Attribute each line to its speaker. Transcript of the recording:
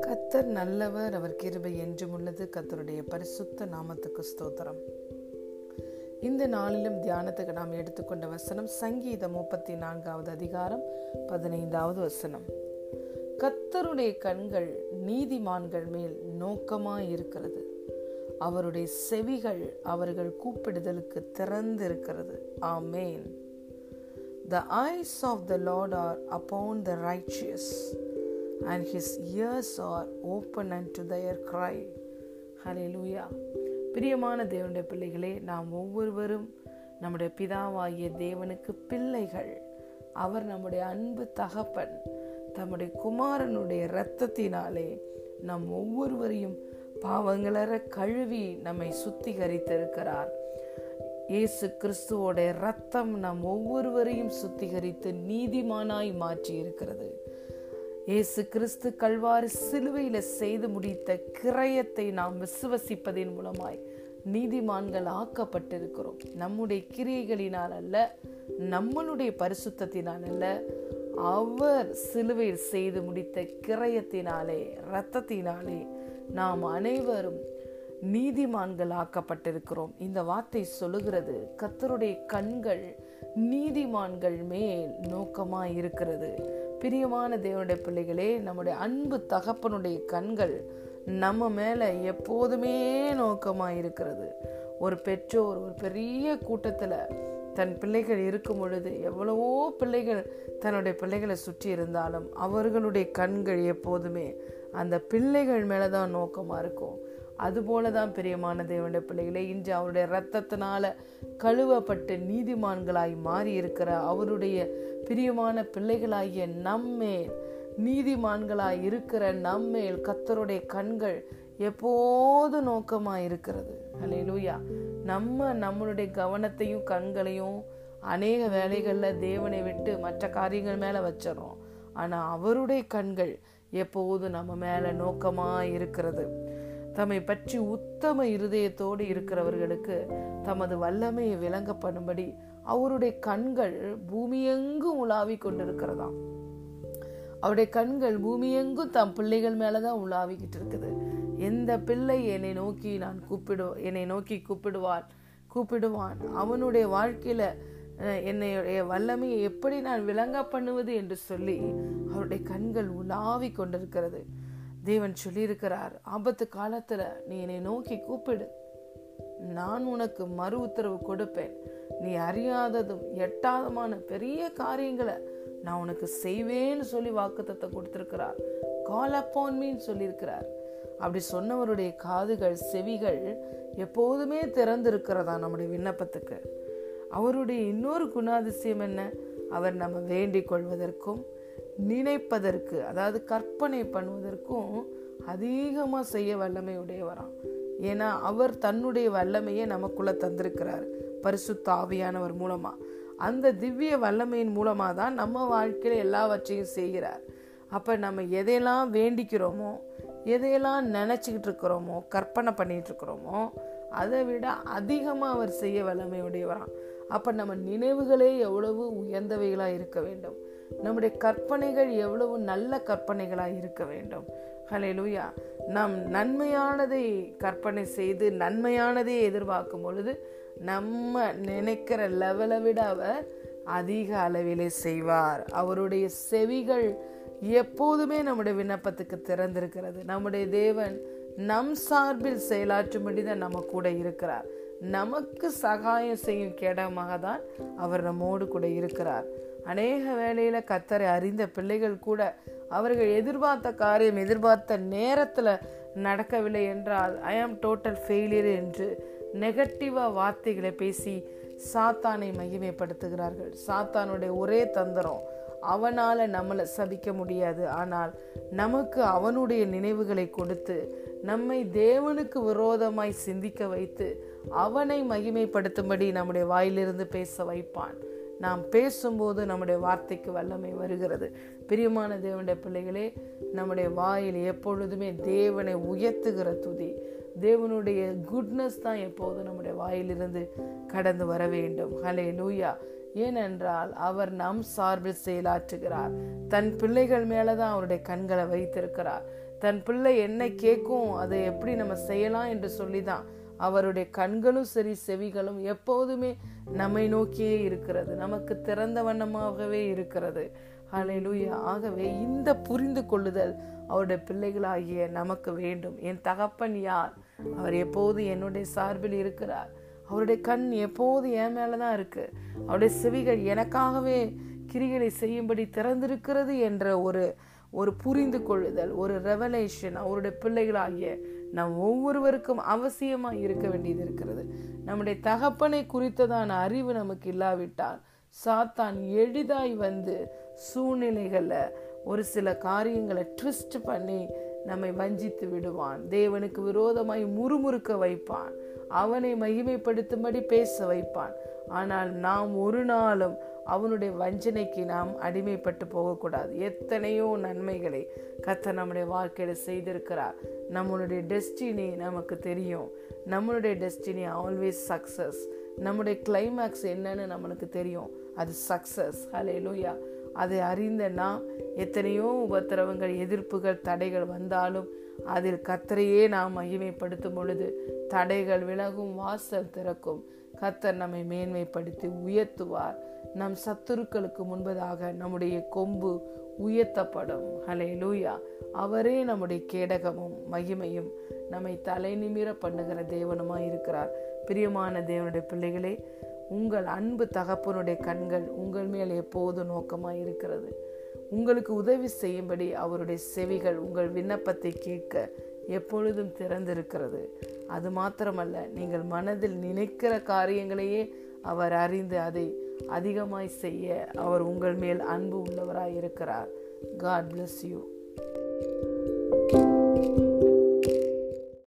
Speaker 1: கத்தர் நல்லவர் அவர் கிருபை என்றும் உள்ளது. கத்தருடைய பரிசுத்த நாமத்துக்கு ஸ்தோத்திரம். இந்த நாளிலும் தியானத்துக்கு நாம் எடுத்துக்கொண்ட வசனம் சங்கீதம் முப்பத்தி நான்காவது அதிகாரம் பதினைந்தாவது வசனம். கத்தருடைய கண்கள் நீதிமான்கள் மேல் நோக்கமாய் இருக்கிறது அவருடைய செவிகள் அவர்கள் கூப்பிடுதலுக்கு திறந்திருக்கிறது. Amen. The eyes of the Lord are upon the righteous, and his ears are open unto their cry. Hallelujah. பிரியமான தேவனுடைய பிள்ளைகளே நாம் ஒவ்வொருவரும் நம்முடைய பிதாவாகிய தேவனுக்கு பிள்ளைகள் அவர் நம்முடைய அன்பு தகப்பன் தம்முடைய குமாரனுடைய இரத்தத்தினாலே நம் ஒவ்வொருவரையும் பாவங்களற கழுவி நம்மை சுத்திகரித்திருக்கிறார் இயேசு கிறிஸ்துவோட ரத்தம் நம் ஒவ்வொருவரையும் சுத்திகரித்து நீதிமானாய் மாற்றி இருக்கிறது இயேசு கிறிஸ்து கல்வாறு சிலுவையில செய்து முடித்த கிரயத்தை நாம் விசுவசிப்பதன் மூலமாய் நீதிமான்கள் ஆக்கப்பட்டிருக்கிறோம். நம்முடைய கிரியைகளினால் அல்ல நம்மளுடைய பரிசுத்தத்தினால் அல்ல அவர் சிலுவையில் செய்து முடித்த கிரயத்தினாலே இரத்தத்தினாலே நாம் அனைவரும் நீதிமான்கள் ஆக்கப்பட்டிருக்கிறோம் இந்த வார்த்தை சொல்லுகிறது கத்தருடைய கண்கள் நீதிமான்கள் மேல் நோக்கமாக இருக்கிறது பிரியமான தேவனுடைய பிள்ளைகளே நம்முடைய அன்பு தகப்பனுடைய கண்கள் நம்ம மேல எப்போதுமே நோக்கமாக இருக்கிறது ஒரு பெற்றோர் ஒரு பெரிய கூட்டத்துல தன் பிள்ளைகள் இருக்கும் பொழுது எவ்வளவோ பிள்ளைகள் தன்னுடைய பிள்ளைகளை சுற்றி இருந்தாலும் அவர்களுடைய கண்கள் எப்போதுமே அந்த பிள்ளைகள் மேலதான் நோக்கமா இருக்கும். அதுபோல தான் பிரியமான தேவனுடைய பிள்ளைகளே இன்று அவருடைய இரத்தத்தினால கழுவப்பட்டு நீதிமான்களாய் மாறி இருக்கிற அவருடைய பிரியமான பிள்ளைகளாகிய நம்மேல் நீதிமான்களாய் இருக்கிற நம்மேல் கத்தருடைய கண்கள் எப்போது நோக்கமாக இருக்கிறது அலையிலூயா நம்ம நம்மளுடைய கவனத்தையும் கண்களையும் அநேக வேலைகளில் தேவனை விட்டு மற்ற காரியங்கள் மேலே வச்சிடறோம். ஆனால் அவருடைய கண்கள் எப்போது நம்ம மேலே நோக்கமாக இருக்கிறது தம்மை பற்றி உத்தம இருதயத்தோடு இருக்கிறவர்களுக்கு தமது வல்லமையை விளங்கப்படும்படி அவருடைய கண்கள் பூமியெங்கும் உலாவி கொண்டிருக்கிறதாம். அவருடைய கண்கள் பூமியெங்கும் தம் பிள்ளைகள் மேலதான் உலாவிக்கிட்டு இருக்குது. எந்த பிள்ளை என்னை நோக்கி நான் கூப்பிடு என்னை நோக்கி கூப்பிடுவான் கூப்பிடுவான்? அவனுடைய வாழ்க்கையில என்னுடைய வல்லமையை எப்படி நான் விளங்க பண்ணுவது என்று சொல்லி அவருடைய கண்கள் உலாவி கொண்டிருக்கிறது. தேவன் சொல்லியிருக்கிறார் ஆபத்து காலத்துல நீ என்னை நோக்கி கூப்பிடு. நான் உனக்கு மறு உத்தரவு கொடுப்பேன். நீ அறியாததும் எட்டாதமான பெரிய காரியங்களை நான் உனக்கு செய்வேன்னு சொல்லி வாக்குத்தத்தை கொடுத்திருக்கிறார். கால் அப்பான் மீன் சொல்லியிருக்கிறார். அப்படி சொன்னவருடைய காதுகள் செவிகள் எப்போதுமே திறந்திருக்கிறதா நம்முடைய விண்ணப்பத்துக்கு? அவருடைய இன்னொரு குணாதிசயம் என்ன? அவர் நம்ம வேண்டிக் கொள்வதற்கும் நினைப்பதற்கு அதாவது கற்பனை பண்ணுவதற்கும் அதிகமாக செய்ய வல்லமை உடையவராம். ஏன்னா அவர் தன்னுடைய வல்லமையை நமக்குள்ள தந்திருக்கிறார் பரிசுத்த ஆவியானவர் மூலமா. அந்த திவ்ய வல்லமையின் மூலமா தான் நம்ம வாழ்க்கையில எல்லாவற்றையும் செய்கிறார். அப்ப நம்ம எதையெல்லாம் வேண்டிக்கிறோமோ எதையெல்லாம் நினைச்சுக்கிட்டு இருக்கிறோமோ கற்பனை பண்ணிட்டு இருக்கிறோமோ அதை விட அதிகமாக அவர் செய்ய வல்லமை உடையவராம். அப்ப நம்ம நினைவுகளே எவ்வளவு உயர்ந்தவைகளா இருக்க வேண்டும். நம்முடைய கற்பனைகள் எவ்வளவு நல்ல கற்பனைகளாக இருக்க வேண்டும். ஹலேலூயா நாம் நன்மையானதை கற்பனை செய்து நன்மையானதை எதிர்பார்க்கும் பொழுது நம்ம நினைக்கிற லெவலை விட அவர் அதிக அளவிலே செய்வார். அவருடைய செவிகள் எப்போதுமே நம்முடைய விண்ணப்பத்துக்கு திறந்திருக்கிறது. நம்முடைய தேவன் நம் சார்பில் செயலாற்றும்படி தான் நம்ம கூட இருக்கிறார். நமக்கு சகாயம் செய்யும் கேடமாக தான் அவர் நம்மோடு கூட இருக்கிறார். அநேக வேளையில் கத்தரை அறிந்த பிள்ளைகள் கூட அவர்கள் எதிர்பார்த்த காரியம் எதிர்பார்த்த நேரத்தில் நடக்கவில்லை என்றால் ஐ ஆம் டோட்டல் ஃபெயிலியர் என்று நெகட்டிவாக வார்த்தைகளை பேசி சாத்தானை மகிமைப்படுத்துகிறார்கள். சாத்தானுடைய ஒரே தந்திரம் அவனால் நம்மளை சபிக்க முடியாது. ஆனால் நமக்கு அவனுடைய நினைவுகளை கொடுத்து நம்மை தேவனுக்கு விரோதமாய் சிந்திக்க வைத்து அவனை மகிமைப்படுத்தும்படி நம்முடைய வாயிலிருந்து பேச வைப்பான். நாம் பேசும்போது நம்முடைய வார்த்தைக்கு வல்லமை வருகிறது. பிரியமான தேவனுடைய பிள்ளைகளே நம்முடைய வாயில் எப்பொழுதுமே தேவனை உயர்த்துகிற துதி. தேவனுடைய குட்னஸ் தான் எப்போதும் நம்முடைய வாயிலிருந்து கடந்து வர வேண்டும். ஹலே லூயா ஏனென்றால் அவர் நம் சார்பில் செயலாற்றுகிறார். தன் பிள்ளைகள் மேலதான் அவருடைய கண்களை வைத்திருக்கிறார். தன் பிள்ளை என்ன கேட்கும் அதை எப்படி நம்ம செய்யலாம் என்று சொல்லிதான் அவருடைய கண்களும் சரி செவிகளும் எப்போதுமே நம்மை நோக்கியே இருக்கிறது. நமக்கு திறந்த வண்ணமாகவே இருக்கிறது. அலையிலூயா ஆகவே இந்த புரிந்து கொள்ளுதல் அவருடைய பிள்ளைகளாகிய நமக்கு வேண்டும். என் தகப்பன் யார்? அவர் எப்போது என்னுடைய சார்பில் இருக்கிறார்? அவருடைய கண் எப்போது என் மேலதான் இருக்கு? அவருடைய செவிகள் எனக்காகவே கிரிகளை செய்யும்படி திறந்திருக்கிறது என்ற ஒரு ஒரு புரிந்து கொள்ளுதல் ஒரு ரெவலேஷன் அவருடைய பிள்ளைகளாகிய நம் ஒவ்வொருவருக்கும் அவசியமாக இருக்க வேண்டியது இருக்கிறது. நம்முடைய தகப்பனை குறித்ததான அறிவு நமக்கு இல்லாவிட்டால் சாத்தான் எளிதாய் வந்து சூழ்நிலைகளை ஒரு சில காரியங்களை ட்விஸ்ட் பண்ணி நம்மை வஞ்சித்து விடுவான். தேவனுக்கு விரோதமாய் முறுமுறுக்க வைப்பான். அவனை மகிமைப்படுத்தும்படி பேச வைப்பான். ஆனால் நாம் ஒரு நாளும் அவனுடைய வஞ்சனைக்கு நாம் அடிமைப்பட்டு போகக்கூடாது. எத்தனையோ நன்மைகளை கத்த நம்முடைய வாழ்க்கையில செய்திருக்கிறார். நம்மளுடைய டெஸ்டினி நமக்கு தெரியும். நம்மளுடைய டெஸ்டினி ஆல்வேஸ் சக்சஸ் நம்முடைய கிளைமேக்ஸ் என்னன்னு நம்மளுக்கு தெரியும். அது சக்ஸஸ் ஹலே லூயா அதை அறிந்த நாம் எத்தனையோ உபத்திரவங்கள் எதிர்ப்புகள் தடைகள் வந்தாலும் அதில் கத்தரையே நாம் மகிமைப்படுத்தும் பொழுது தடைகள் விலகும் வாசல் திறக்கும். கத்தர் நம்மை மேன்மைப்படுத்தி உயர்த்துவார். நம் சத்துருக்களுக்கு முன்பதாக நம்முடைய கொம்பு உயர்த்தப்படும். ஹலே லூயா அவரே நம்முடைய கேடகமும் மகிமையும் நம்மை தலை நிமிர பண்ணுகிற தேவனுமாய் இருக்கிறார். பிரியமான தேவனுடைய பிள்ளைகளே உங்கள் அன்பு தகப்பனுடைய கண்கள் உங்கள் மேல் எப்போது நோக்கமாக இருக்கிறது. உங்களுக்கு உதவி செய்யும்படி அவருடைய செவிகள் உங்கள் விண்ணப்பத்தை கேட்க எப்பொழுதும் திறந்திருக்கிறது. அது மாத்திரமல்ல நீங்கள் மனதில் நினைக்கிற காரியங்களையே அவர் அறிந்து அதை அதிகமாய் செய்ய அவர் உங்கள் மேல் அன்பு உள்ளவராய் இருக்கிறார் காட் பிளஸ் யூ